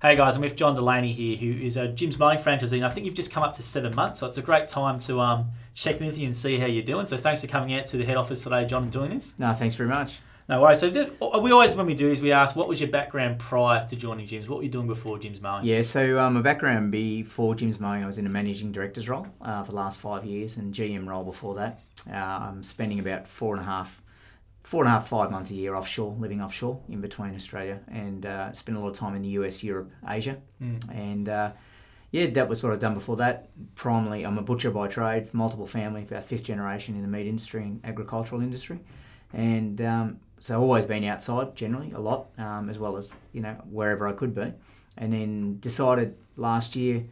Hey guys, I'm with John Delaney here, who is a Jim's Mowing franchisee, and I think you've just come up to seven months, so it's a great time to um, check in with you and see how you're doing. So thanks for coming out to the head office today, John, and doing this. No, thanks very much. No worries. So did, we always, when we do this, we ask, what was your background prior to joining Jim's? What were you doing before Jim's Mowing? Yeah, so um, my background before Jim's Mowing, I was in a managing director's role uh, for the last five years and GM role before that. Uh, I'm spending about four and a half four and a half, five months a year offshore, living offshore in between Australia, and uh, spent a lot of time in the US, Europe, Asia, Mm. and uh, yeah, that was what I'd done before that. Primarily, I'm a butcher by trade, multiple family, about fifth generation in the meat industry and agricultural industry, and um, so always been outside generally a lot, um, as well as you know wherever I could be, and then decided last year.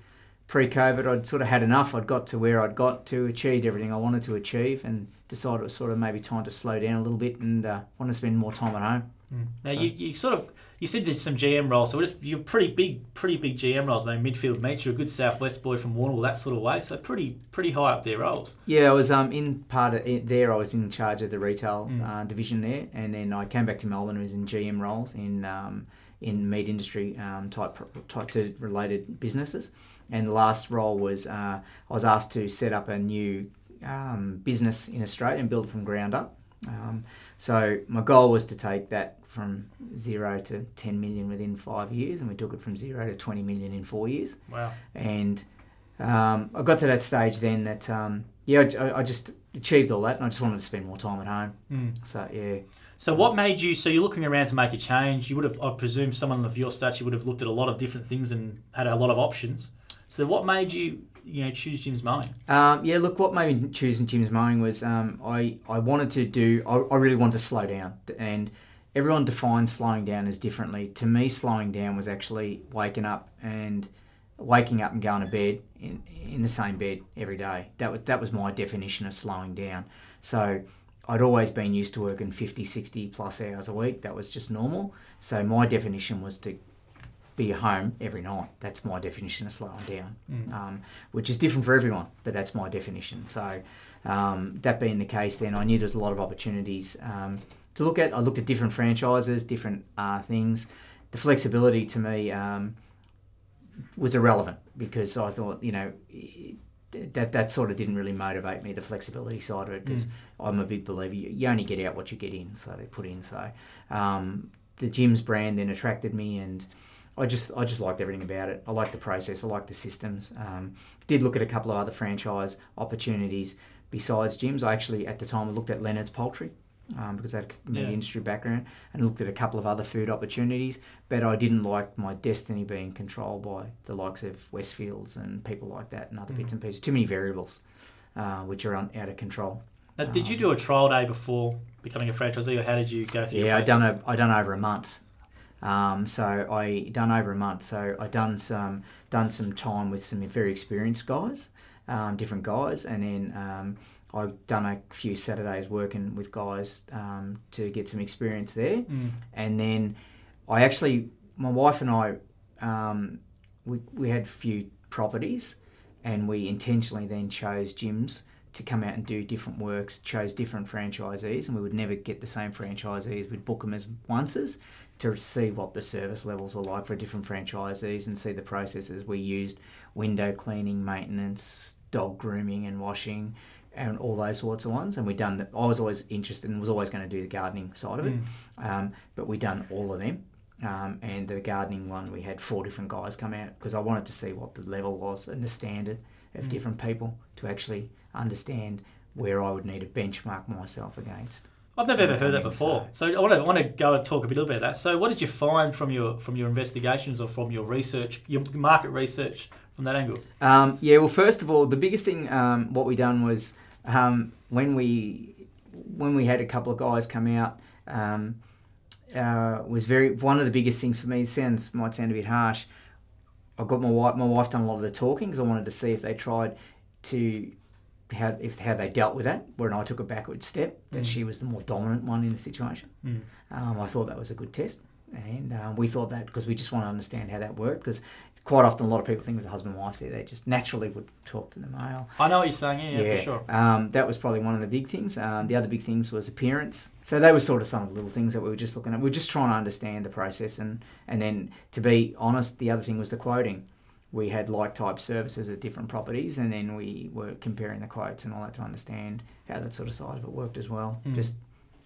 Pre-COVID, I'd sort of had enough. I'd got to where I'd got to, achieved everything I wanted to achieve, and decided it was sort of maybe time to slow down a little bit and uh, want to spend more time at home. Mm. Now So- you, you sort of you said there's some GM roles, so just, you're pretty big, pretty big GM roles. Though Midfield Meats, you're a good Southwest boy from Warrnambool, that sort of way. So pretty pretty high up there roles. Yeah, I was um, in part of it there. I was in charge of the retail Mm. uh, division there, and then I came back to Melbourne. and was in GM roles in um, in meat industry um, type type to related businesses. And the last role was uh, I was asked to set up a new um, business in Australia and build from ground up. Um, so my goal was to take that from zero to 10 million within five years, and we took it from zero to 20 million in four years Wow. and um, I got to that stage then that um, yeah I, I just achieved all that and I just wanted to spend more time at home Mm. so yeah So what made you? So you're looking around to make a change. You would have, I presume, someone of your stature would have looked at a lot of different things and had a lot of options. So what made you, you know, choose Jim's Mowing? um, yeah look what made me choose Jim's mowing was um, I, I wanted to do I, I really wanted to slow down and everyone defines slowing down as differently to me slowing down was actually waking up and waking up and going to bed in, in the same bed every day that was that was my definition of slowing down so I'd always been used to working 50, 60 plus hours a week. That was just normal. So my definition was to be at home every night. That's my definition of slowing down, Mm. um, which is different for everyone, but that's my definition. So um, that being the case, then I knew there's a lot of opportunities um, to look at. I looked at different franchises, different uh, things. The flexibility to me um, was irrelevant because I thought, you know, that that sort of didn't really motivate me. The flexibility side of it because I'm a big believer. You, only get out what you get in, so they put in. So um, the Jim's brand then attracted me, and I just I just liked everything about it. I liked the process. I liked the systems. Um, did look at a couple of other franchise opportunities besides Jim's. I actually at the time looked at Lenard's Poultry. Um, because I had a meat Yeah. industry background and looked at a couple of other food opportunities, but I didn't like my destiny being controlled by the likes of Westfields and people like that and other bits and pieces. Too many variables, uh, which are un- out of control. Now, did you do a trial day before becoming a franchisee, or how did you go through? Yeah, I done a, I done over a month. Um, so I done over a month. So I done some done some time with some very experienced guys, um, different guys, and then um, I done a few Saturdays working with guys um, to get some experience there, Mm. and then I actually my wife and I um, we we had a few properties, and we intentionally then chose Jim's to come out and do different works, chose different franchisees, and we would never get the same franchisees. We'd book them as onces to see what the service levels were like for different franchisees and see the processes we used window cleaning, maintenance, dog grooming and washing, and all those sorts of ones. And we done that. I was always interested and was always going to do the gardening side of it, um, but we done all of them. Um, and the gardening one, we had four different guys come out because I wanted to see what the level was and the standard of different people to actually understand where I would need to benchmark myself against. I've never ever heard that before. So I want to I want to go and talk a little bit about that. So what did you find from your from your investigations or from your research, your market research from that angle? Um, yeah, well, first of all, the biggest thing um, what we done was um, when we when we had a couple of guys come out um, uh, was very one of the biggest things for me. Sounds might sound a bit harsh. I got my wife. My wife done a lot of the talking because I wanted to see if they tried to how if how they dealt with that. When I took a backward step, that she was the more dominant one in the situation. Mm. Um, I thought that was a good test. And um, we thought that because we just want to understand how that worked because quite often a lot of people think with the husband and wife there, they just naturally would talk to the male. I know what you're saying. Yeah, yeah, for sure. Um, that was probably one of the big things. Um, the other big things was appearance. So they were sort of some of the little things that we were just looking at. We are just trying to understand the process, and and then to be honest, the other thing was the quoting. We had like type services at different properties, and then we were comparing the quotes and all that to understand how that sort of side of it worked as well. Mm. Just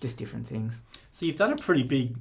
just different things. So you've done a pretty big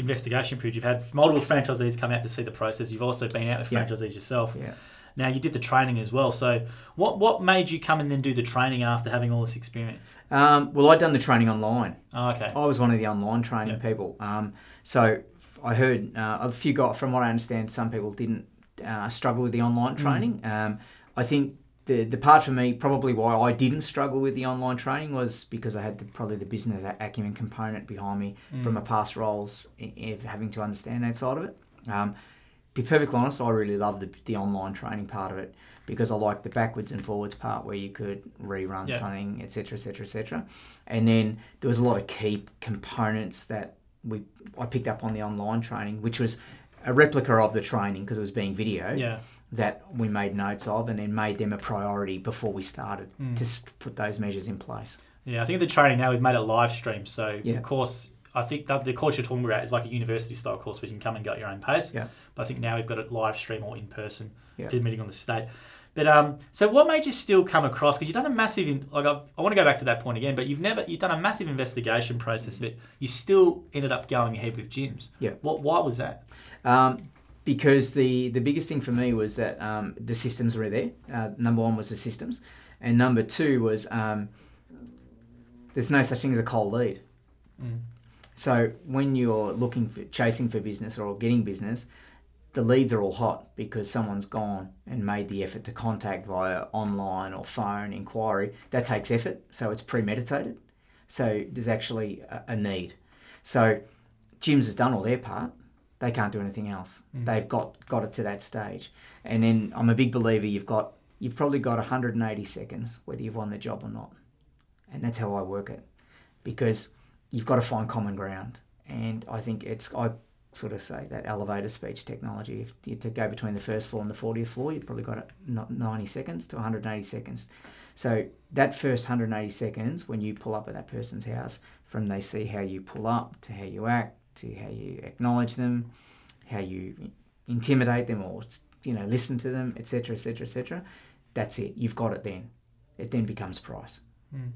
investigation period. You've had multiple franchisees come out to see the process. You've also been out with yeah. franchisees yourself. Yeah. Now you did the training as well. So what what made you come and then do the training after having all this experience? Um, well, I'd done the training online. Oh, okay. I was one of the online training yeah. people. Um, so I heard uh, a few got from what I understand, some people didn't uh, struggle with the online mm. training. Mm. Um, I think the the part for me, probably why I didn't struggle with the online training was because I had the, probably the business acumen component behind me mm. from my past roles, of having to understand that side of it. Um, be perfectly honest, I really love the, the online training part of it because I like the backwards and forwards part where you could rerun yeah. something, etc., etc., etc. And then there was a lot of key components that we I picked up on the online training, which was a replica of the training because it was being video. Yeah that we made notes of and then made them a priority before we started mm. to put those measures in place. Yeah, I think the training now we've made it live stream. So yeah. of course, I think the, the course you're talking about is like a university style course where you can come and go at your own pace. Yeah. But I think now we've got it live stream or in person. Yeah. meeting on the state. But um, so what made you still come across? Because you've done a massive, like I, I want to go back to that point again. But you've never, you've done a massive investigation process. But you still ended up going ahead with Jim's. Yeah. What? Why was that? Um, because the the biggest thing for me was that um, the systems were there. Uh, number one was the systems, and number two was um, there's no such thing as a cold lead. Mm. So when you're looking for chasing for business or getting business, the leads are all hot because someone's gone and made the effort to contact via online or phone inquiry. That takes effort, so it's premeditated. So there's actually a, a need. So Jim's has done all their part they can't do anything else. Mm. They've got got it to that stage. And then I'm a big believer you've got you've probably got 180 seconds whether you've won the job or not. And that's how I work it. Because you've got to find common ground. And I think it's I sort of say that elevator speech technology. If you to go between the first floor and the 40th floor, you've probably got 90 seconds to 180 seconds. So that first 180 seconds, when you pull up at that person's house, from they see how you pull up to how you act to how you acknowledge them, how you intimidate them or you know listen to them, etc., etc., etc. That's it. You've got it. Then it then becomes price. Mm.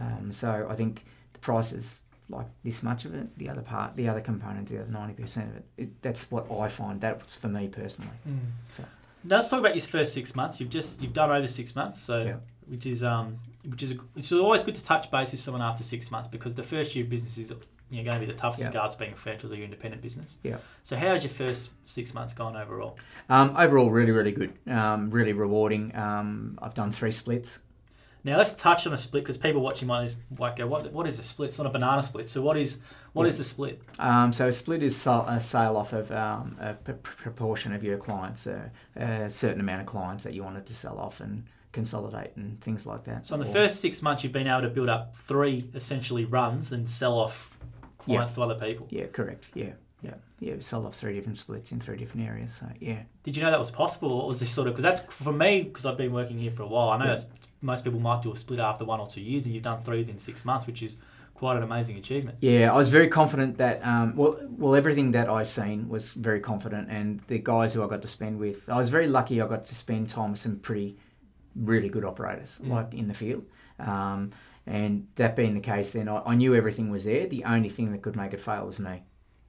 Um, so I think the price is like this much of it. The other part, the other component, the other ninety percent of it, it, That's what I find. That's for me personally. Mm. So. Now let's talk about your first six months. You've just you've done over six months, so yeah. which is um which is which is always good to touch base with someone after six months because the first year of business is you're going to be the toughest yeah. regards being a franchise or your independent business. Yeah. So how's your first six months gone overall? Um, overall, really, really good. Um, really rewarding. Um, I've done three splits. Now let's touch on a split because people watching might like go, what, what is a split? It's not a banana split. So what is what yeah. is the split? Um, so a split is a sale off of um, a p- proportion of your clients, a, a certain amount of clients that you wanted to sell off and consolidate and things like that. So in the or, first six months, you've been able to build up three essentially runs and sell off clients to other people. Yeah, correct. Yeah, yeah, yeah. We sold off three different splits in three different areas. So yeah. Did you know that was possible? What was this sort of? Because that's for me because I've been working here for a while. I know yeah. most people might do a split after one or two years, and you've done three within six months, which is quite an amazing achievement. Yeah, I was very confident that um, well, well, everything that I seen was very confident, and the guys who I got to spend with, I was very lucky. I got to spend time with some pretty, really good operators, mm. like in the field. Um, and that being the case, then I, I, knew everything was there. The only thing that could make it fail was me.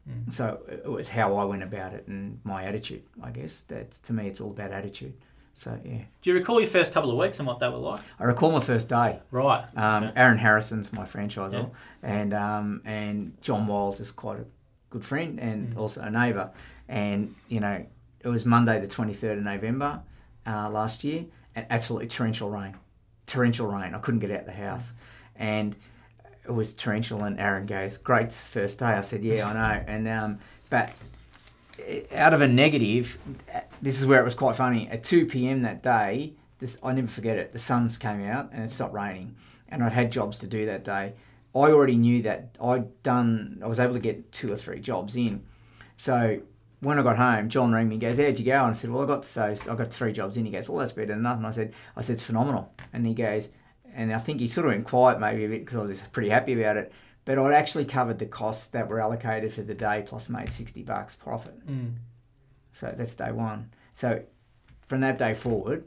Mm. So it was how I went about it and my attitude, I guess. That to me, it's all about attitude. So yeah. Do you recall your first couple of weeks and what they were like? I recall my first day. Right. Um, okay. Aaron Harrison's my franchisor, yeah. and um, and John Wiles is quite a good friend and mm. also a neighbour. And you know, it was Monday the twenty third of November uh, last year, and absolutely torrential rain torrential rain. I couldn't get out the house, and it was torrential. And Aaron goes, "Great first day." I said, "Yeah, I know." And um, but out of a negative, this is where it was quite funny. At two p.m. that day, this I never forget it. The suns came out and it stopped raining, and I'd had jobs to do that day. I already knew that I'd done. I was able to get two or three jobs in So when I got home, John rang me and goes, How'd you go? And I said, Well, I got those, I got three jobs in. He goes, Well, that's better than nothing. I said, I said, It's phenomenal. And he goes, and I think he sort of went quiet maybe a bit because I was pretty happy about it. But I'd actually covered the costs that were allocated for the day plus made 60 bucks profit. Mm. So that's day one. So from that day forward,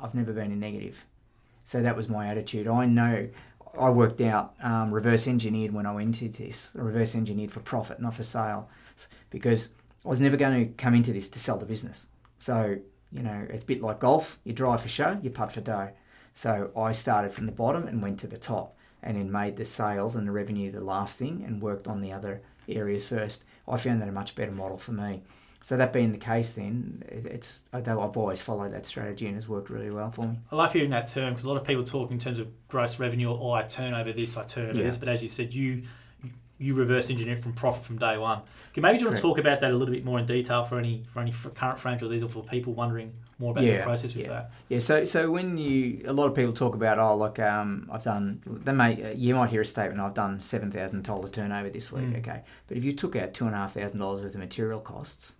I've never been in negative. So that was my attitude. I know I worked out um, reverse engineered when I went into this, reverse engineered for profit, not for sale, because I was never going to come into this to sell the business. So, you know, it's a bit like golf you drive for show, you putt for dough. So I started from the bottom and went to the top and then made the sales and the revenue the last thing and worked on the other areas first. I found that a much better model for me. So that being the case, then it's though I've always followed that strategy and it's worked really well for me. I love hearing that term because a lot of people talk in terms of gross revenue or oh, I turn over this, I turn over yeah. this. But as you said, you you reverse engineer from profit from day one. Okay, maybe you want to talk about that a little bit more in detail for any for any current franchisees or for people wondering more about yeah, the process with yeah. that. Yeah, so so when you a lot of people talk about oh look um, I've done they may you might hear a statement I've done seven thousand dollar turnover this week mm. okay but if you took out two and a half thousand dollars worth of material costs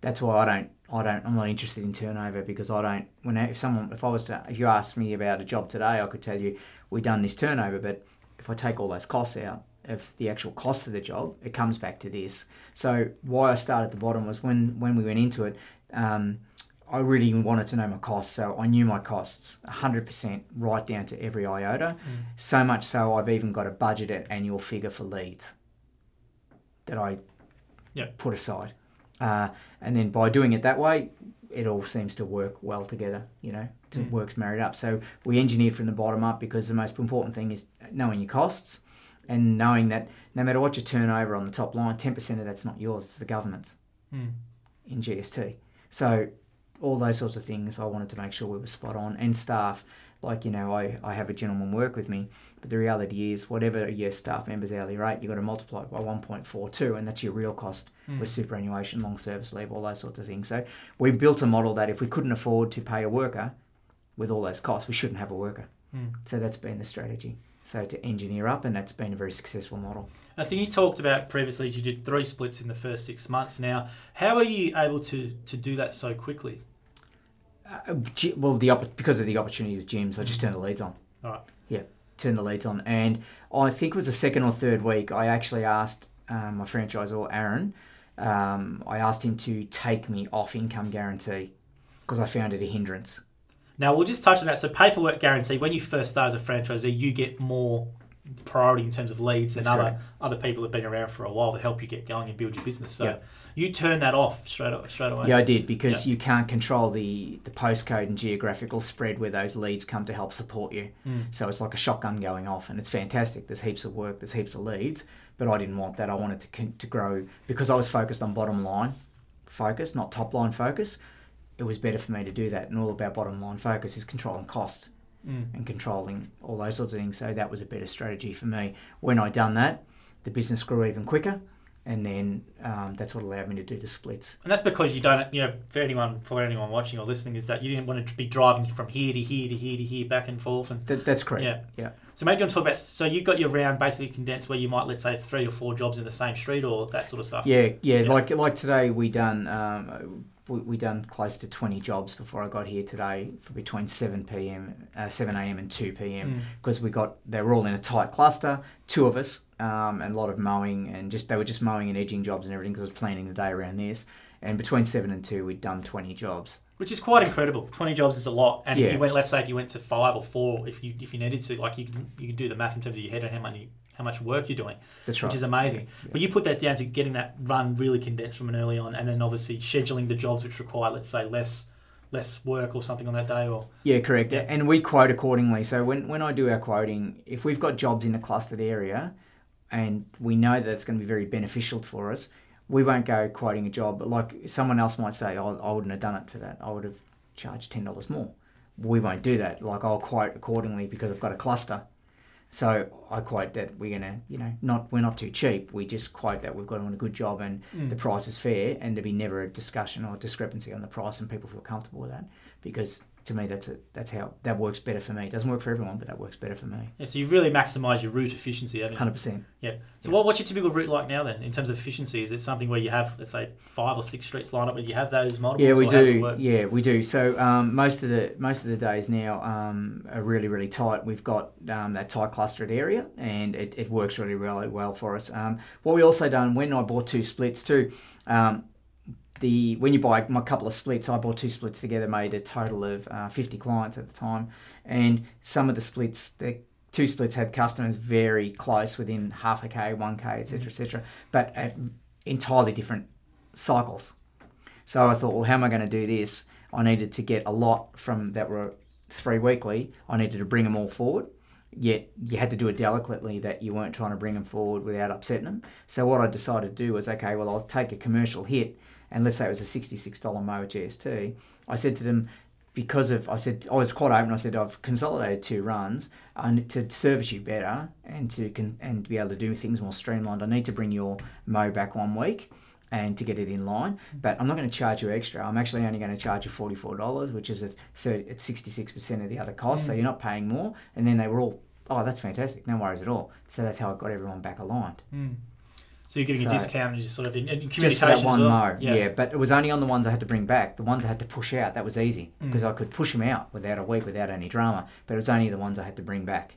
that's why I don't I don't I'm not interested in turnover because I don't when if someone if I was to if you asked me about a job today I could tell you we done this turnover but if I take all those costs out of the actual cost of the job it comes back to this so why I started at the bottom was when when we went into it um, I really wanted to know my costs so I knew my costs 100% right down to every iota mm. so much so I've even got a budgeted annual figure for leads that I yep. put aside uh, and then by doing it that way, it all seems to work well together, you know, it mm. works married up. So we engineered from the bottom up because the most important thing is knowing your costs and knowing that no matter what you turn over on the top line, 10% of that's not yours, it's the government's mm. in GST. So all those sorts of things I wanted to make sure we were spot on and staff like you know I, I have a gentleman work with me but the reality is whatever your staff member's hourly rate you've got to multiply it by 1.42 and that's your real cost mm. with superannuation long service leave all those sorts of things so we built a model that if we couldn't afford to pay a worker with all those costs we shouldn't have a worker mm. so that's been the strategy so to engineer up and that's been a very successful model I think you talked about previously you did three splits in the first six months now how are you able to to do that so quickly uh, well, the because of the opportunity with Jim's, I just turned the leads on. All right. Yeah, turned the leads on, and I think it was the second or third week. I actually asked um, my franchisor Aaron. Um, I asked him to take me off income guarantee because I found it a hindrance. Now we'll just touch on that. So paperwork guarantee. When you first start as a franchisee, you get more priority in terms of leads than That's other other people have been around for a while to help you get going and build your business. So. You turn that off straight straight away. Yeah, I did because yeah. you can't control the the postcode and geographical spread where those leads come to help support you. Mm. So it's like a shotgun going off, and it's fantastic. There's heaps of work. There's heaps of leads, but I didn't want that. I wanted to to grow because I was focused on bottom line focus, not top line focus. It was better for me to do that, and all about bottom line focus is controlling cost. Mm. and controlling all those sorts of things. So that was a better strategy for me. When I done that, the business grew even quicker and then um, that's what allowed me to do the splits. And that's because you don't, you know, for anyone for anyone watching or listening, is that you didn't want to be driving from here to here to here to here back and forth. And that, that's correct. Yeah, yeah. So maybe you want to talk about. So you got your round basically condensed, where you might let's say three or four jobs in the same street or that sort of stuff. Yeah, yeah. yeah. Like like today we done. Um, we, we done close to 20 jobs before I got here today for between 7 p.m., uh, 7 a.m. and 2 p.m. because mm. we got they were all in a tight cluster, two of us, um, and a lot of mowing and just they were just mowing and edging jobs and everything because I was planning the day around this. And between seven and two, we'd done 20 jobs. Which is quite incredible. 20 jobs is a lot. And yeah. if you went, let's say if you went to five or four, if you if you needed to, like you can you can do the math in terms of your head and how many how much work you're doing. That's right. Which is amazing. Yeah. But you put that down to getting that run really condensed from an early on, and then obviously scheduling the jobs which require, let's say, less less work or something on that day or yeah correct yeah. and we quote accordingly so when, when i do our quoting if we've got jobs in a clustered area and we know that it's going to be very beneficial for us we won't go quoting a job but like someone else might say oh, i wouldn't have done it for that i would have charged $10 more we won't do that like i'll quote accordingly because i've got a cluster so I quote that we're gonna, you know, not we're not too cheap. We just quote that we've got on a good job and mm. the price is fair, and there be never a discussion or discrepancy on the price, and people feel comfortable with that because to me, that's a, that's how that works better for me. It doesn't work for everyone, but that works better for me. Yeah, so you've really maximised your route efficiency, haven't you? Hundred percent. Yeah. So Yeah. what, what's your typical route like now then, in terms of efficiency? Is it something where you have, let's say, five or six streets lined up, where you have those multiples? Yeah, we or how does it do. Yeah, we do. So um, most of the most of the days now um, are really really tight. We've got um, that tight clustered area, and it, it works really really well for us. Um, what we also done when I bought two splits too. Um, the when you buy my couple of splits, I bought two splits together, made a total of uh, 50 clients at the time, and some of the splits, the two splits had customers very close, within half a k, one k, etc., etc., but at entirely different cycles. So I thought, well, how am I going to do this? I needed to get a lot from that were three weekly. I needed to bring them all forward. Yet you had to do it delicately that you weren't trying to bring them forward without upsetting them. So what I decided to do was, okay, well, I'll take a commercial hit, and let's say it was a sixty-six dollar Moa GST. I said to them, because of I said I was quite open. I said I've consolidated two runs and to service you better and to con- and to be able to do things more streamlined. I need to bring your mo back one week and to get it in line. But I'm not going to charge you extra. I'm actually only going to charge you forty four dollars, which is a third at sixty six percent of the other costs. So mm. you're not paying more. And then they were all, oh, that's fantastic. No worries at all. So that's how I got everyone back aligned. Mm. So you're getting So- a discount and you just sort of in, in Just communication for that one well. mo, yeah. But it was only on the ones I had to bring back. The ones I had to push out, that was easy Mm. because I could push them out without a week, without any drama. But it was only the ones I had to bring back.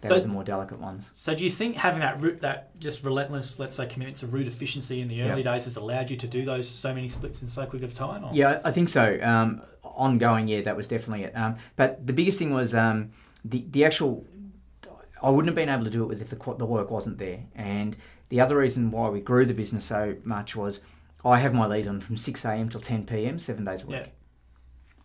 They So- were the more delicate ones. So do you think having that route, that just relentless, let's say, commitment to route efficiency in the early days has allowed you to do those so many splits in so quick of time? Or? Yeah, I think so. Um, ongoing, yeah, that was definitely it. Um, but the biggest thing was um, the the actual. I wouldn't have been able to do it with if the, the work wasn't there. And the other reason why we grew the business so much was I have my leads on from 6 a.m. till 10 p.m. seven days a week. Yeah.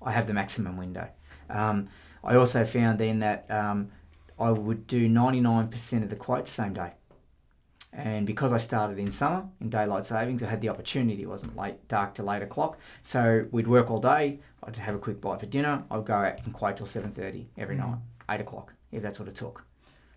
I have the maximum window. Um, I also found then that um, I would do 99% of the quotes same day. And because I started in summer in daylight savings, I had the opportunity. It wasn't late, dark till eight o'clock. So we'd work all day. I'd have a quick bite for dinner. I'd go out and quote till seven thirty every Mm. night, eight o'clock, if that's what it took.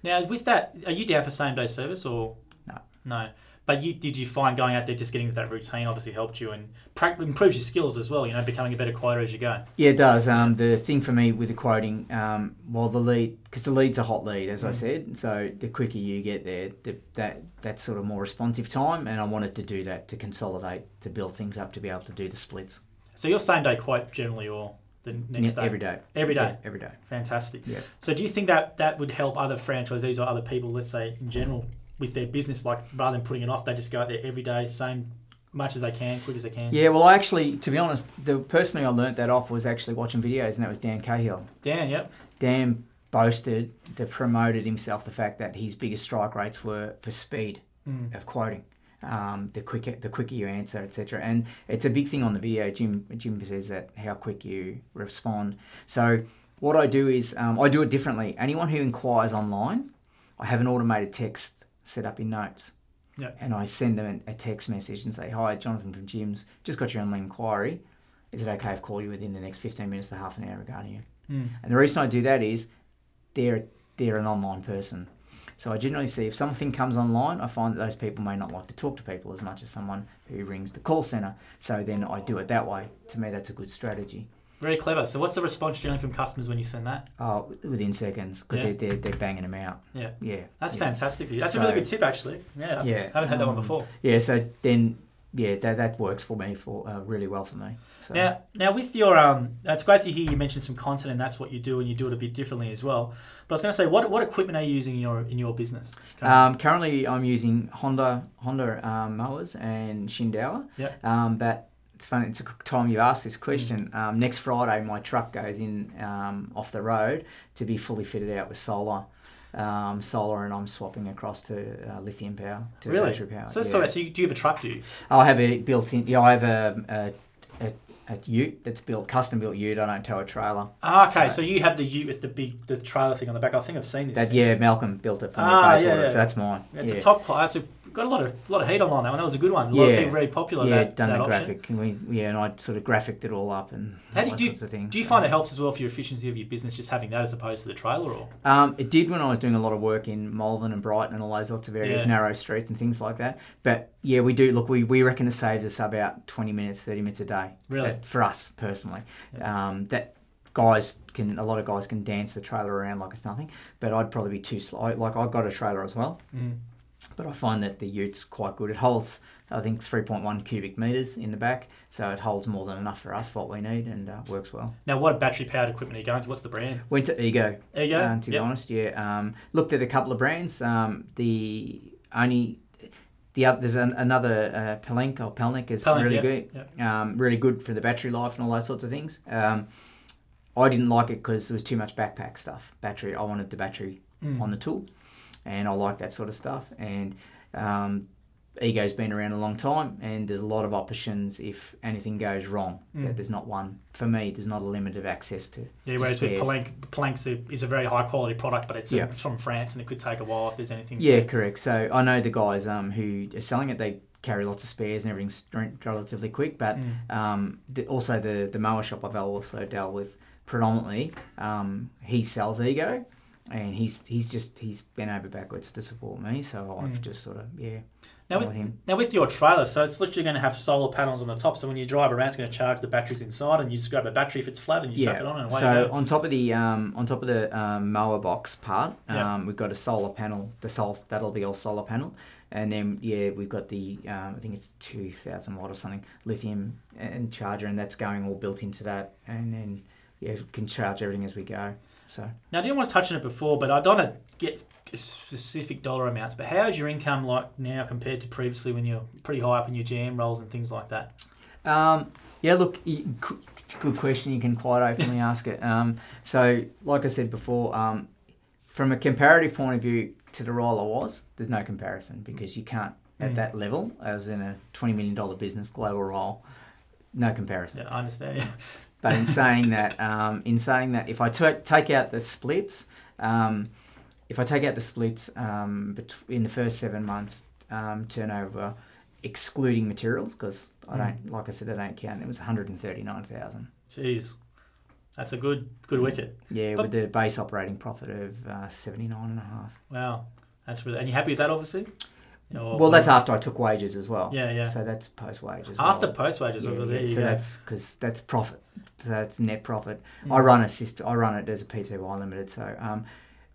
Now, with that, are you down for same day service or No. No, but you, did you find going out there just getting that routine obviously helped you and prac- improves your skills as well? You know, becoming a better quoter as you go. Yeah, it does. Um, the thing for me with the quoting, um, well, the lead, because the lead's a hot lead, as I Mm. said. So the quicker you get there, the, that that's sort of more responsive time. And I wanted to do that to consolidate, to build things up, to be able to do the splits So your same day quote generally or the next day every day. Every day. Yeah, every day. Fantastic. Yeah. So do you think that that would help other franchisees or other people, let's say in general, with their business? Like rather than putting it off, they just go out there every day, same much as they can, quick as they can. Yeah, well, I actually, to be honest, the person who I learnt that off was actually watching videos, and that was Dan Cahill. Dan, yep. Dan boasted, that promoted himself the fact that his biggest strike rates were for speed Mm. of quoting. Um, the quicker the quicker you answer, etc. And it's a big thing on the video. Jim Jim says that how quick you respond. So what I do is um, I do it differently. Anyone who inquires online, I have an automated text set up in notes. Yeah. And I send them a text message and say, "Hi, Jonathan from Jim's. Just got your online inquiry. Is it okay if I call you within the next fifteen minutes to half an hour regarding you?" Mm. And the reason I do that is they're they're an online person. So I generally see if something comes online, I find that those people may not like to talk to people as much as someone who rings the call center. So then I do it that way. To me, that's a good strategy. Very clever. So what's the response generally from customers when you send that? Oh, within seconds because Yeah. they're, they're they're banging them out. Yeah. Yeah, That's yeah. fantastic. That's So- a really good tip, actually. Yeah. Yeah, I haven't had that one um, before. Yeah, so then yeah, that that works for me for uh, really well for me. So. Now, now with your um, that's great to hear you mention some content, and that's what you do, and you do it a bit differently as well. But I was going to say, what what equipment are you using in your in your business? Um, currently, I'm using Honda Honda um, mowers and Shindaiwa. Yep. Um, but it's funny. It's a good time you asked this question. Mm. Um, next Friday, my truck goes in um, off the road to be fully fitted out with solar. Um, solar, and I'm swapping across to uh, lithium power to really? battery power. So yeah. about. So you, do you have a truck? Do you? I have a built-in. Yeah, I have a, a, a, a Ute that's built, custom-built Ute. I don't tow a trailer. Ah, okay. So- So, you have the Ute with the big the trailer thing on the back. I think I've seen this. That yeah, Malcolm built it for me Ah, yeah, yeah. so that's mine. It's yeah. a top class. It's got a lot of lot of heat on that one. That was a good one. A lot of people very popular. yeah, that, done that the option. graphic, and we yeah, and I sort of graphicked it all up and How all did you- sorts of things. Do you so. find it helps as well for your efficiency of your business just having that as opposed to the trailer? Or Um, it did when I was doing a lot of work in Malvern and Brighton and all those lots of areas, Yeah. narrow streets and things like that. But yeah, we do look. We, we reckon it saves us about twenty minutes, thirty minutes a day. Really? That- for us personally, um, that guys can a lot of guys can dance the trailer around like it's nothing, but I'd probably be too slow. Like I've got a trailer as well, Mm. But I find that the Ute's quite good. It holds I think 3.1 cubic meters in the back, so it holds more than enough for us what we need and uh, works well. Now, what battery powered equipment are you going to? What's the brand? Went to Ego. Ego? Uh, to be Yep. honest, yeah. Um, looked at a couple of brands. Um, the only the other, there's an, another uh, Pelink or Pelnik is Pelnik, really yep, good. yep. Um, really good for the battery life and all those sorts of things. Um, I didn't like it because there was too much backpack stuff. Battery. I wanted the battery Mm. on the tool, and I like that sort of stuff. And um, Ego's been around a long time, and there's a lot of options if anything goes wrong. Mm. That there's not one for me. There's not a limit of access to. Yeah, to whereas with spares. Pellenc, Pellenc's a, is a very high quality product, but it's, Yeah. it's from France and it could take a while if there's anything. Yeah, correct. So I know the guys um, who are selling it. They carry lots of spares and everything's relatively quick. But Mm. um, the, also the the mower shop I've also dealt with predominantly. Um, he sells Ego, and he's he's just he's been over backwards to support me. So I've Mm. just sort of yeah. Now with, him. now with your trailer, so it's literally going to have solar panels on the top. So when you drive around, it's going to charge the batteries inside, and you just grab a battery if it's flat, and you chuck it on, and away so on top of the um, on top of the um, mower box part, um, Yeah. we've got a solar panel. The sol that'll be all solar panel, and then yeah, we've got the um, I think it's two thousand watt or something lithium and charger, and that's going all built into that, and then yeah, we can charge everything as we go. So Now, I didn't want to touch on it before, but I don't want to get specific dollar amounts. But how is your income like now compared to previously when you're pretty high up in your GM roles and things like that? Um, yeah, look, it's a good question. You can quite openly ask it. Um, so, like I said before, um, from a comparative point of view to the role I was, there's no comparison because you can't, at Mm. that level, as in a $20 million business, global role, no comparison. Yeah, I understand. Yeah. But in saying that, um, in saying that, if I ta- take out the splits, um, if I take out the splits um, bet- in the first seven months, um, turnover, excluding materials, because I Mm. don't, like I said, I don't count. It was one hundred and thirty nine thousand. Jeez, that's a good good wicket. Yeah, But- with the base operating profit of uh, seventy nine and a half. Wow, that's really. And you happy with that, obviously? Or- Well, that's after I took wages as well. Yeah, yeah. So that's post wages. After post wages, Yeah, well, yeah, there so go. that's because that's profit. So that's net profit. Mm. I run a system. I run it as a PTY limited. So um,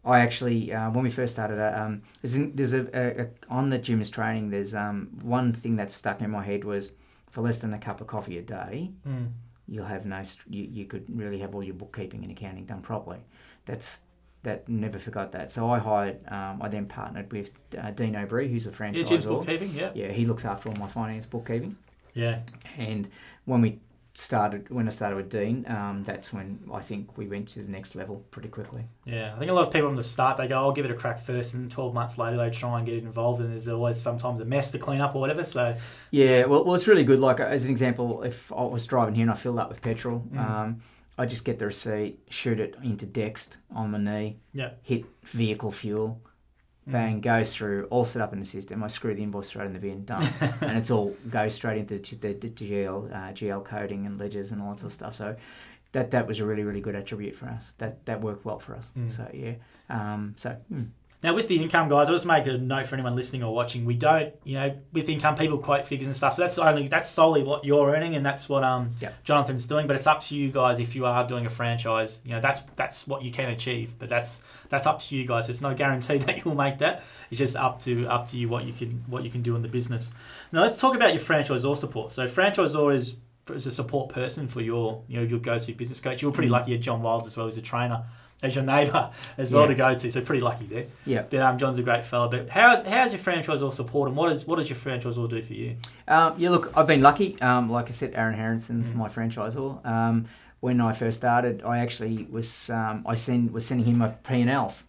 I actually uh, when we first started, uh, um, there's, an, there's a, a, a on the Jim's training. There's um, one thing that stuck in my head was for less than a cup of coffee a day, Mm. you'll have no. You, you could really have all your bookkeeping and accounting done properly. That's that never forgot that. So I hired. Um, I then partnered with uh, Dean O'Brien, who's a Yeah, Jim's bookkeeping. Yeah, Yeah, he looks after all my finance bookkeeping. yeah. And when we started, when I started with Dean, um, that's when I think we went to the next level pretty quickly. Yeah, I think a lot of people from the start they go, "I'll give it a crack first, and 12 months later they try and get involved, and there's always sometimes a mess to clean up or whatever. So Yeah, well, well, it's really good. Like as an example, if I was driving here and I filled up with petrol, Mm. um, I just get the receipt, shoot it into Dext on my knee, Yeah. hit vehicle fuel, Mm. bang, goes through, all set up in the system. I screw the invoice straight in the bin, done, and it's all goes straight into the, the, the GL uh, GL coding and ledgers and all that sort of stuff. So that that was a really really good attribute for us. That that worked well for us. Mm. So yeah, um, so mm, Now, with the income, guys, I'll just make a note for anyone listening or watching. We don't, you know, with income, people quote figures and stuff. So that's only that's solely what you're earning, and that's what um. Jonathan's doing. But it's up to you guys if you are doing a franchise. You know, that's that's what you can achieve. But that's that's up to you guys. There's no guarantee that you'll make that. It's just up to up to you what you can what you can do in the business. Now, let's talk about your franchisor support. So, franchisor is is a support person for your you know your go-to business coach. You were pretty Mm. lucky at John Wilds as well as a trainer, as your neighbour as well Yeah. to go to. So pretty lucky there. yeah. But um, John's a great fella. But how's how's your franchisor support, and what is what does your franchisor do for you? Um, yeah, look, I've been lucky. Um, like I said, Aaron Harrison's Mm. my franchisor. Um, when I first started, I actually was um, I send was sending him my P and Ls,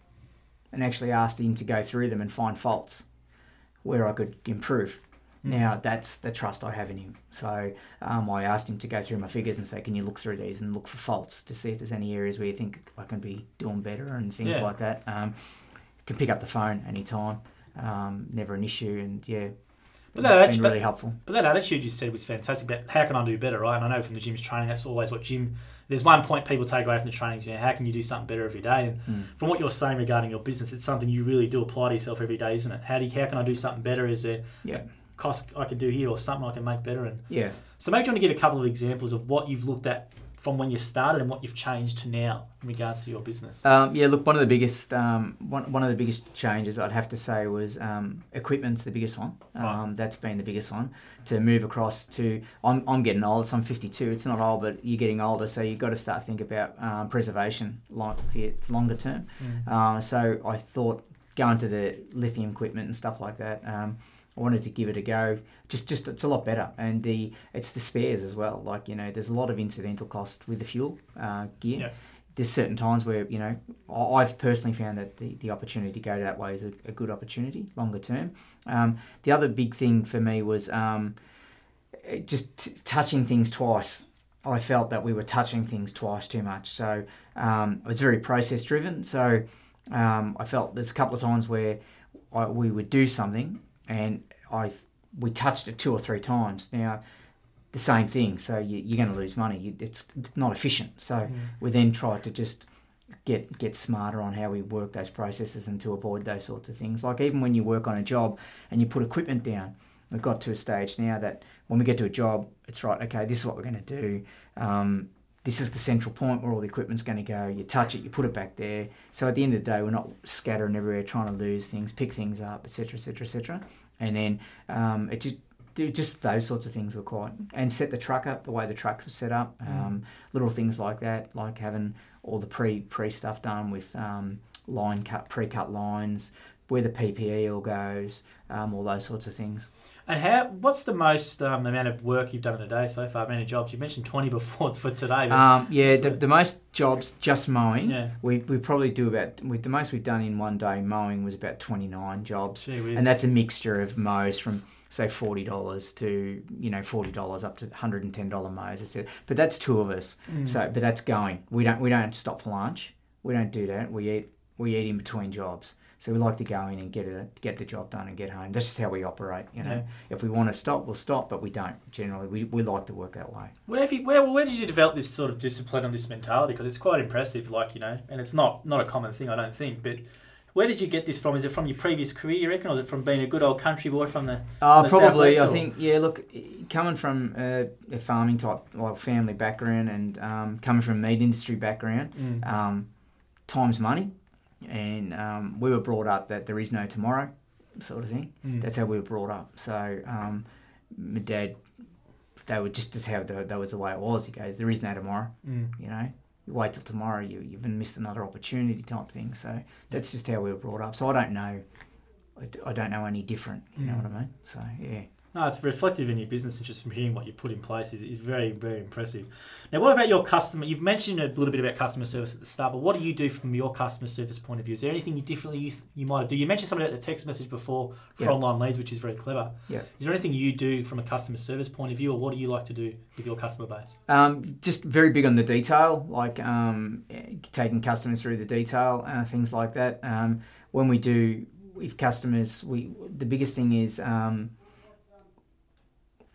and actually asked him to go through them and find faults where I could improve. Now that's the trust I have in him. So um, I asked him to go through my figures and say, "Can you look through these and look for faults to see if there's any areas where you think I can be doing better and things Yeah. like that." Um, can pick up the phone anytime. Um, never an issue, and yeah, But that it's actually- been really helpful. But that attitude you said was fantastic. But how can I do better, right? And I know from the Jim's training, that's always what gym. There's one point people take away from the training. You know, how can you do something better every day? And Mm. from what you're saying regarding your business, it's something you really do apply to yourself every day, isn't it? How do you, how can I do something better? Is there Yeah. Cost I can do here or something I can make better? And Yeah. so maybe you want to give a couple of examples of what you've looked at from when you started and what you've changed to now in regards to your business? Um, yeah, look, one of the biggest um, one, one of the biggest changes I'd have to say was um, equipment's the biggest one. Right. Um, that's been the biggest one to move across to. I'm, I'm getting old, so I'm 52. It's not old, but you're getting older, so you've got to start think about um, preservation here, longer term. Mm. Uh, so I thought going to the lithium equipment and stuff like that. Um, I wanted to give it a go. Just, just it's a lot better, and the it's the spares as well. Like you know, there's a lot of incidental cost with the fuel uh, gear. Yeah. There's certain times where you know I've personally found that the, the opportunity to go that way is a, a good opportunity longer term. Um, the other big thing for me was um, just t- touching things twice. I felt that we were touching things twice too much. So um, I was very process driven. So um, I felt there's a couple of times where I, we would do something and I we touched it two or three times. Now the same thing, so you, you're going to lose money. You, it's not efficient. So we then tried to just get get smarter on how we work those processes and to avoid those sorts of things. Like even when you work on a job and you put equipment down, we've got to a stage now that when we get to a job, it's right. Okay, this is what we're going to do. Um, this is the central point where all the equipment's going to go. You touch it, you put it back there. So at the end of the day, we're not scattering everywhere trying to lose things, pick things up, etc., etc., etc. And then um, it just just those sorts of things were quite and set the truck up the way the truck was set up. Um, little things like that, like having all the pre pre stuff done with um, line cut pre cut lines, where the PPE all goes, um, all those sorts of things. And how? What's the most um, amount of work you've done in a day so far? How many jobs? You mentioned twenty before for today. Um, yeah, the, the most jobs just mowing. yeah. We, we probably do about with the most we've done in one day mowing was about twenty nine jobs, and that's a mixture of mows from say forty dollars to you know forty dollars up to hundred and ten dollar mows. I said, but that's two of us. Mm. So, but that's going. We don't we don't stop for lunch. We don't do that. We eat we eat in between jobs. So we like to go in and get it get the job done and get home. That's just how we operate. You know, Yeah. if we want to stop, we'll stop, but we don't. Generally, we, we like to work that way. Where, you, where, where did you develop this sort of discipline and this mentality? Because it's quite impressive, like, you know, and it's not, not a common thing, I don't think. But where did you get this from? Is it from your previous career, you reckon? Or is it from being a good old country boy from the. Oh, the probably. I think yeah. Look, coming from a, a farming type, well, family background, and um, coming from a meat industry background, Mm. um, time's money, and um, we were brought up that there is no tomorrow, sort of thing. Mm. That's how we were brought up. So um, my dad, they were just as how the, that was the way it was. He goes, there is no tomorrow. Mm. You know, you wait till tomorrow, you you've missed another opportunity type thing. So that's just how we were brought up. So I don't know. I don't know any different. You know Mm. what I mean? So yeah. No, it's reflective in your business and just from hearing what you put in place is, is very, very impressive. Now, what about your customer? You've mentioned a little bit about customer service at the start, but what do you do from your customer service point of view? Is there anything you differently you, th- you might do? You mentioned something about the text message before for Yeah. online leads, which is very clever. Yeah. Is there anything you do from a customer service point of view, or what do you like to do with your customer base? Um, just very big on the detail, like um, taking customers through the detail, uh, things like that. Um, when we do with customers, we the biggest thing is um,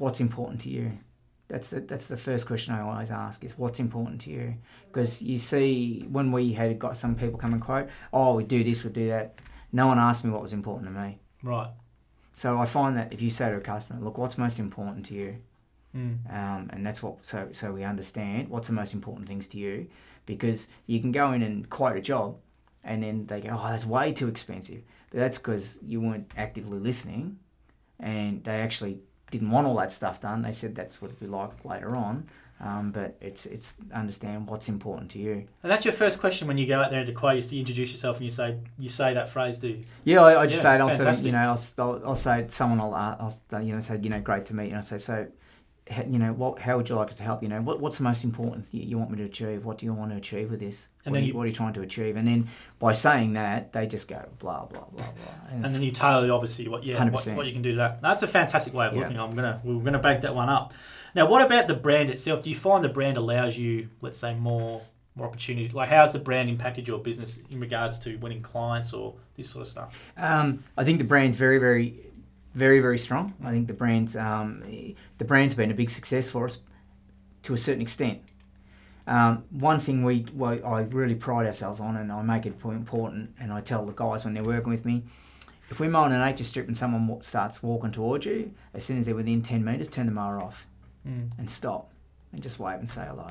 what's important to you. That's the that's the first question I always ask is what's important to you because you see when we had got some people come and quote, oh we do this, we do that. No one asked me what was important to me. Right. So I find that if you say to a customer, look, what's most important to you, Mm. um, and that's what so so we understand what's the most important things to you because you can go in and quote a job and then they go oh that's way too expensive but that's because you weren't actively listening and they actually didn't want all that stuff done they said that's what it'd like later on um, but it's it's understand what's important to you And that's your first question when you go out there to quote. You introduce yourself, and you say you say that phrase, do you? yeah I, I just Yeah, say it also fantastic. you know I'll, I'll, I'll say someone I'll, uh, I'll you know say you know great to meet you and I say so you know what how would you like us to help you know what, what's the most important thing you want me to achieve what do you want to achieve with this And what, then are you, you- what are you trying to achieve and then by saying that they just go blah blah blah blah and, And then you tailor obviously what yeah what, what you can do that. That's a fantastic way of Yeah. looking. I'm gonna we're gonna bank that one up. Now, what about the brand itself? Do you find the brand allows you, let's say, more more opportunity? Like, how's the brand impacted your business in regards to winning clients or this sort of stuff? Um, I think the brand's very, very, very, very strong. I think the brand's um, the brand's been a big success for us to a certain extent. Um, one thing we well, I really pride ourselves on, and I make it important, and I tell the guys when they're working with me, if we're mowing an nature strip and someone starts walking towards you, as soon as they're within ten meters, turn the mower off Mm. and stop, and just wave and say hello.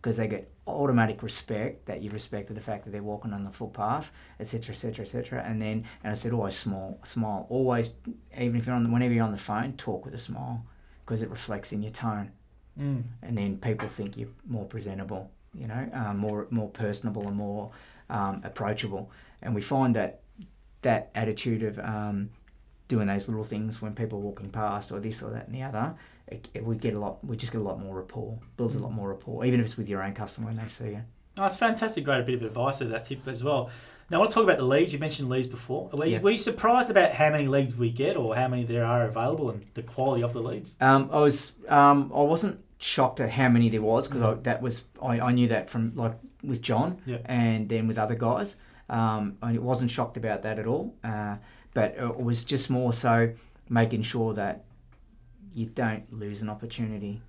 because they get automatic respect that you've respected the fact that they're walking on the footpath, etc., etc., etc. And then, and I said, always smile, smile, always, even if you're on, whenever you're on the phone, talk with a smile, because it reflects in your tone, Mm. and then people think you're more presentable, you know, um, more more personable and more um, approachable. And we find that that attitude of um, doing those little things when people are walking past, or this or that and the other, it, it- we get a lot. We just get a lot more rapport. Builds a lot more rapport, even if it's with your own customer when they see you. Oh, that's fantastic. Great bit of advice of that tip as well. Now, I want to talk about the leads. You mentioned leads before. Were you, Yeah. were you surprised about how many leads we get or how many there are available and the quality of the leads? Um, I was um, I wasn't shocked at how many there was because that was I, I knew that from like with John Yeah. and then with other guys. Um, I wasn't shocked about that at all. Uh, but it was just more so making sure that you don't lose an opportunity.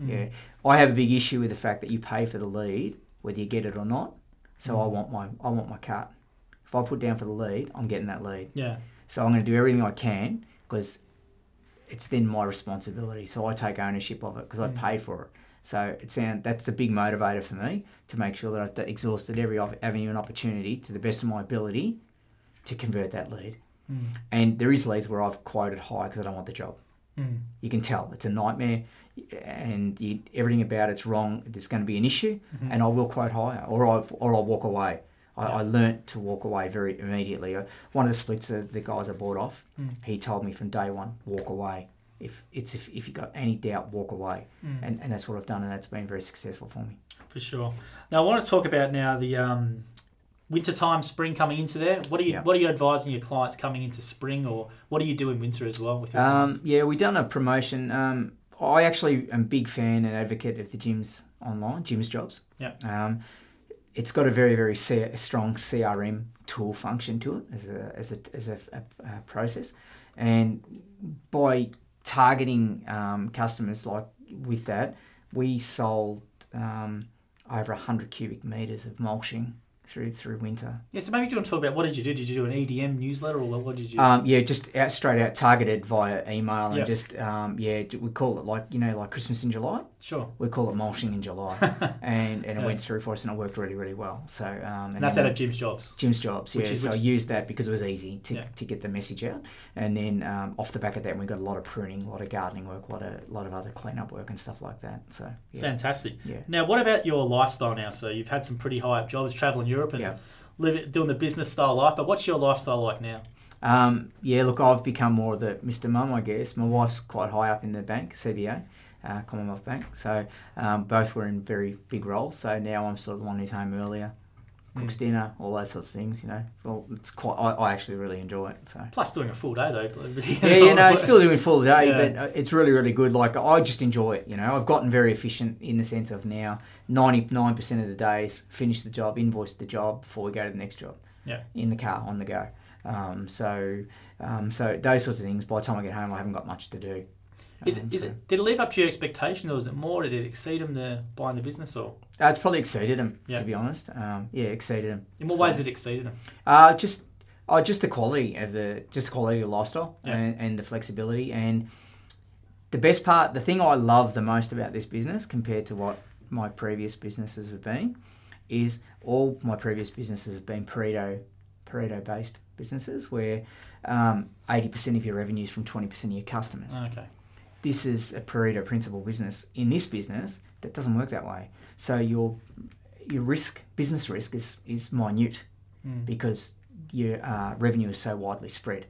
Mm. Yeah, I have a big issue with the fact that you pay for the lead whether you get it or not. So I Mm. want my I want my cut. If I put down for the lead, I'm getting that lead. Yeah. So I'm going to do everything I can because it's then my responsibility. So I take ownership of it because I've Mm. paid for it. So it sound that's the big motivator for me to make sure that I've exhausted every avenue and opportunity to the best of my ability to convert that lead. Mm. And there is leads where I've quoted high because I don't want the job. Mm. You can tell it's a nightmare, and you, everything about it's wrong. There's going to be an issue, Mhm. and I will quote higher, or I or I'll walk away. I, Yeah. I learnt to walk away very immediately. Uh, One of the splits of the guys I bought off, Mm. he told me from day one, walk away. If it's if, if you got any doubt, walk away, Mm. and and that's what I've done, and that's been very successful for me. For sure. Now, I want to talk about now the um, winter time, spring coming into there. What are you Yeah. What are you advising your clients coming into spring, or what do you do in winter as well with your Um, clients? yeah, we've done a promotion. Um, I actually am a big fan and advocate of the Jim's online, Jim's jobs. Yeah. Um, it's got a very very C- strong CRM tool function to it as a as a as a, a, a process, and by targeting um, customers like with that, we sold um, over hundred cubic meters of mulching through through winter. Yeah, so maybe do you want to talk about what did you do? Did you do an EDM newsletter, or what, did you? Um, yeah, just out, straight out targeted via email and Yep. just um, yeah, we call it like you know like Christmas in July. sure. We call it mulching in July, and and it Yeah. went through for us and it worked really really well. So um, And that's out of Jim's jobs. Jim's jobs, yeah. Which is- so I used that because it was easy to, Yeah. to get the message out, and then um, off the back of that, we got a lot of pruning, a lot of gardening work, a lot of lot of other cleanup work and stuff like that. So yeah, Fantastic. yeah. Now, what about your lifestyle now? So you've had some pretty high up jobs, traveling Europe and Yeah. living, doing the business style life. But what's your lifestyle like now? Um, yeah, look, I've become more of the Mr. Mum, I guess. My wife's quite high up in the bank, CBA, uh, Commonwealth Bank. So um, both were in very big roles. So now I'm sort of the one who's home earlier, cooks Mm. dinner, all those sorts of things. You know, well, it's quite. I, I actually really enjoy it. So. Plus doing a full day though. Yeah, you know, still doing full day, Yeah. but uh, it's really, really good. Like I just enjoy it. You know, I've gotten very efficient in the sense of now ninety nine percent of the days finish the job, invoice the job before we go to the next job. Yeah. In the car, on the go. Um, so, um, so those sorts of things. By the time I get home, I haven't got much to do. Is, Um, it, is so- it, did it live up to your expectations, or was it more? Did it exceed them the buying the business, or Uh, it's probably exceeded them, Yeah. to be honest. Um, yeah, exceeded them. in what So- ways did it exceed them? Uh, just, oh, just the quality of the, just the quality of the lifestyle Yeah. and, and the flexibility. And the best part, the thing I love the most about this business compared to what my previous businesses have been, is all my previous businesses have been Pareto, Pareto based businesses where um, 80% of your revenue is from 20% of your customers Okay. This is a Pareto principle business. In this business, that doesn't work that way. So your your risk, business risk, is is minute Mm. because your uh, revenue is so widely spread.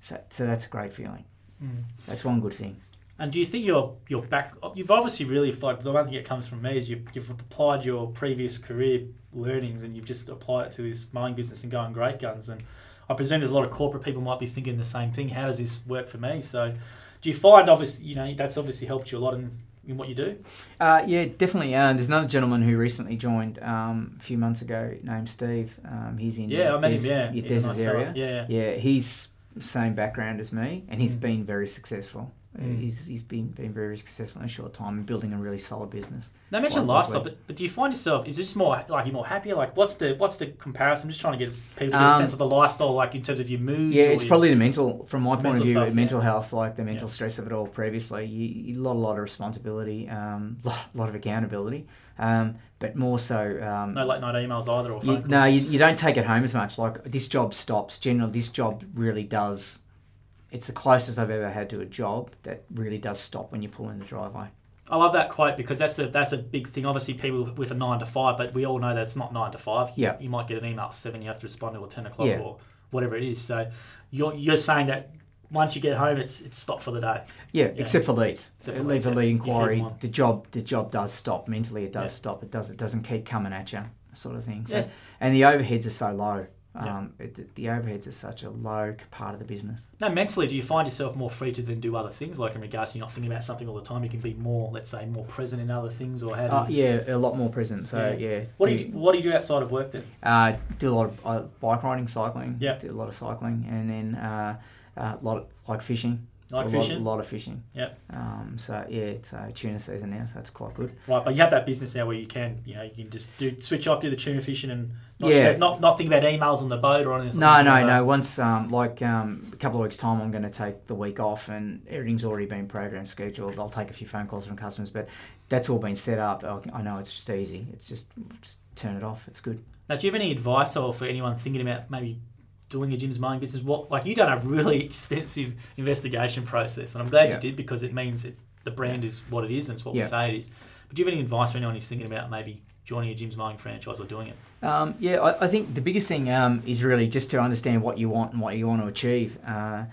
So so that's a great feeling. Mm. That's one good thing. And do you think you're you're back? You've obviously really like the one thing that comes from me is you, you've applied your previous career learnings and you've just applied it to this mowing business and going great guns. And I presume there's a lot of corporate people might be thinking the same thing. How does this work for me? So, do you find obviously you know that's obviously helped you a lot in, in what you do? Uh, yeah, definitely. Uh, there's another gentleman who recently joined um, a few months ago named Steve. Um, he's in Yeah, I met him. Yeah, your He's a Des's nice area. Yeah, yeah. Yeah, he's same background as me, and he's Mm. been very successful. Mm. He's, he's been, been very successful in a short time and building a really solid business. Now, I mentioned lifestyle, but, but do you find yourself, is it just more like you're more happier? Like, what's the what's the comparison? I'm just trying to get people um, a sense of the lifestyle, like in terms of your mood. Yeah, it's probably the mental, from my point of view, stuff, mental yeah. health, like the mental yeah. stress of it all previously. You, you, a lot, a lot of responsibility, um, a lot, lot of accountability. Um, but more so. Um, no late night emails either, or you, No, you, you don't take it home as much. Like this job stops. Generally, this job really does it's the closest I've ever had to a job that really does stop when you pull in the driveway. I love that quote because that's a that's a big thing. Obviously, people with a nine to five, but we all know that it's not nine to five. Yeah, you might get an email at seven, you have to respond to a ten o'clock yeah. or whatever it is. So you're you're saying that once you get home, it's it's stopped for the day. Yeah, yeah. except for leads. Except for leads, yeah. lead inquiry. The job the job does stop mentally. It does yeah. stop. It does it doesn't keep coming at you, sort of thing. So, yes. and the overheads are so low. Um, yeah. it, the overheads are such a low part of the business. Now, mentally, do you find yourself more free to then do other things? Like in regards to you're not thinking about something all the time, you can be more, let's say, more present in other things, or how? Uh, yeah, a lot more present. So yeah. yeah. What do, you, What do you do outside of work then? Uh, do a lot of uh, bike riding, cycling. Yeah. Do a lot of cycling, and then uh, uh a lot of like fishing. Like a fishing? Lot, lot of fishing. Yep. Um, so yeah, it's uh, tuna season now, so it's quite good. Right, but you have that business now where you can, you know, you can just do switch off, do the tuna fishing, and not, yeah, not not think about emails on the boat or anything. No, no, no. Once um, like um, a couple of weeks time, I'm going to take the week off, and everything's already been programmed, scheduled. I'll take a few phone calls from customers, but that's all been set up. I know it's just easy. It's just just turn it off. It's good. Now, do you have any advice or for anyone thinking about maybe doing a Jim's mowing business, what like you done a really extensive investigation process, and I'm glad yeah. you did because it means it's, the brand is what it is and it's what yeah. we say it is. But do you have any advice for anyone who's thinking about maybe joining a Jim's mowing franchise or doing it? Um, yeah, I, I, think the biggest thing um, is really just to understand what you want and what you want to achieve. Uh,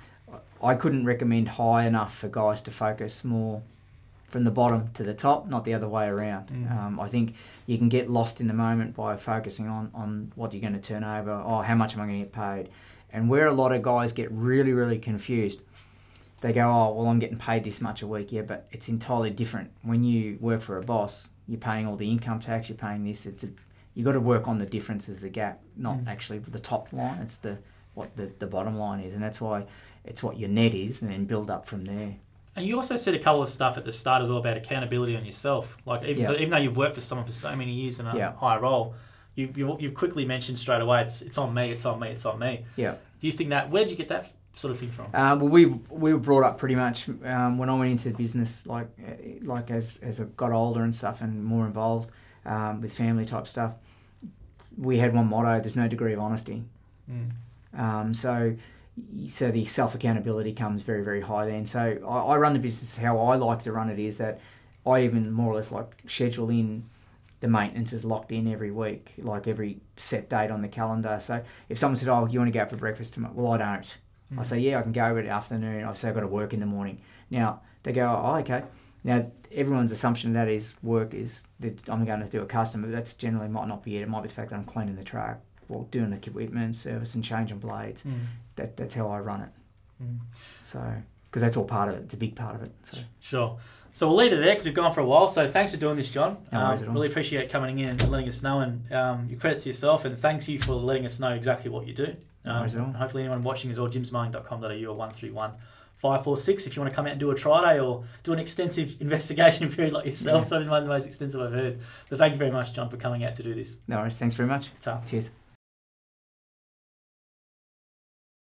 I couldn't recommend high enough for guys to focus more from the bottom to the top, not the other way around. Mm. Um, I think you can get lost in the moment by focusing on, on what you're going to turn over, oh, how much am I going to get paid? And where a lot of guys get really, really confused, they go, oh, well, I'm getting paid this much a week. Yeah, but it's entirely different. When you work for a boss, you're paying all the income tax, you're paying this. It's a, you got to work on the differences, the gap, not mm. actually the top line. It's the what the, the bottom line is, and that's why it's what your net is, and then build up from there. And you also said a couple of stuff at the start as well about accountability on yourself. Like even, yeah. even though you've worked for someone for so many years in a yeah. higher role, you, you you've quickly mentioned straight away it's it's on me, it's on me, it's on me. Yeah. Do you think that? Where did you get that sort of thing from? Uh, well, we we were brought up pretty much um, when I went into the business, like like as as I got older and stuff and more involved um, with family type stuff. We had one motto: "There's no degree of honesty." Mm. Um, so so the self accountability comes very very high then. So I, I, run the business how I like to run it is that I even more or less like schedule in the maintenance is locked in every week, like every set date on the calendar. So if someone said, "Oh, you want to go out for breakfast tomorrow?" Well, I don't. Mm. I say, "Yeah, I can go the afternoon." I say, "I've got to work in the morning." Now they go, "Oh, okay." Now everyone's assumption of that is work is that I'm going to do a custom, but that's generally might not be it. It might be the fact that I'm cleaning the truck or doing the equipment service and changing blades. Mm that that's how I run it. Mm. So because that's all part of it. It's a big part of it. So. Sure. So we'll leave it there because we've gone for a while. So thanks for doing this, John. No um, really appreciate coming in and letting us know, and um, your credit to yourself, and thanks you for letting us know exactly what you do. Um, no hopefully, anyone watching is well, jimsmowing.com.au or one three one. 546 if you want to come out and do a try day or do an extensive investigation period like yourself. Yeah. So one of the most extensive I've heard. So thank you very much, John, for coming out to do this. No worries. Thanks very much. Ta. Cheers.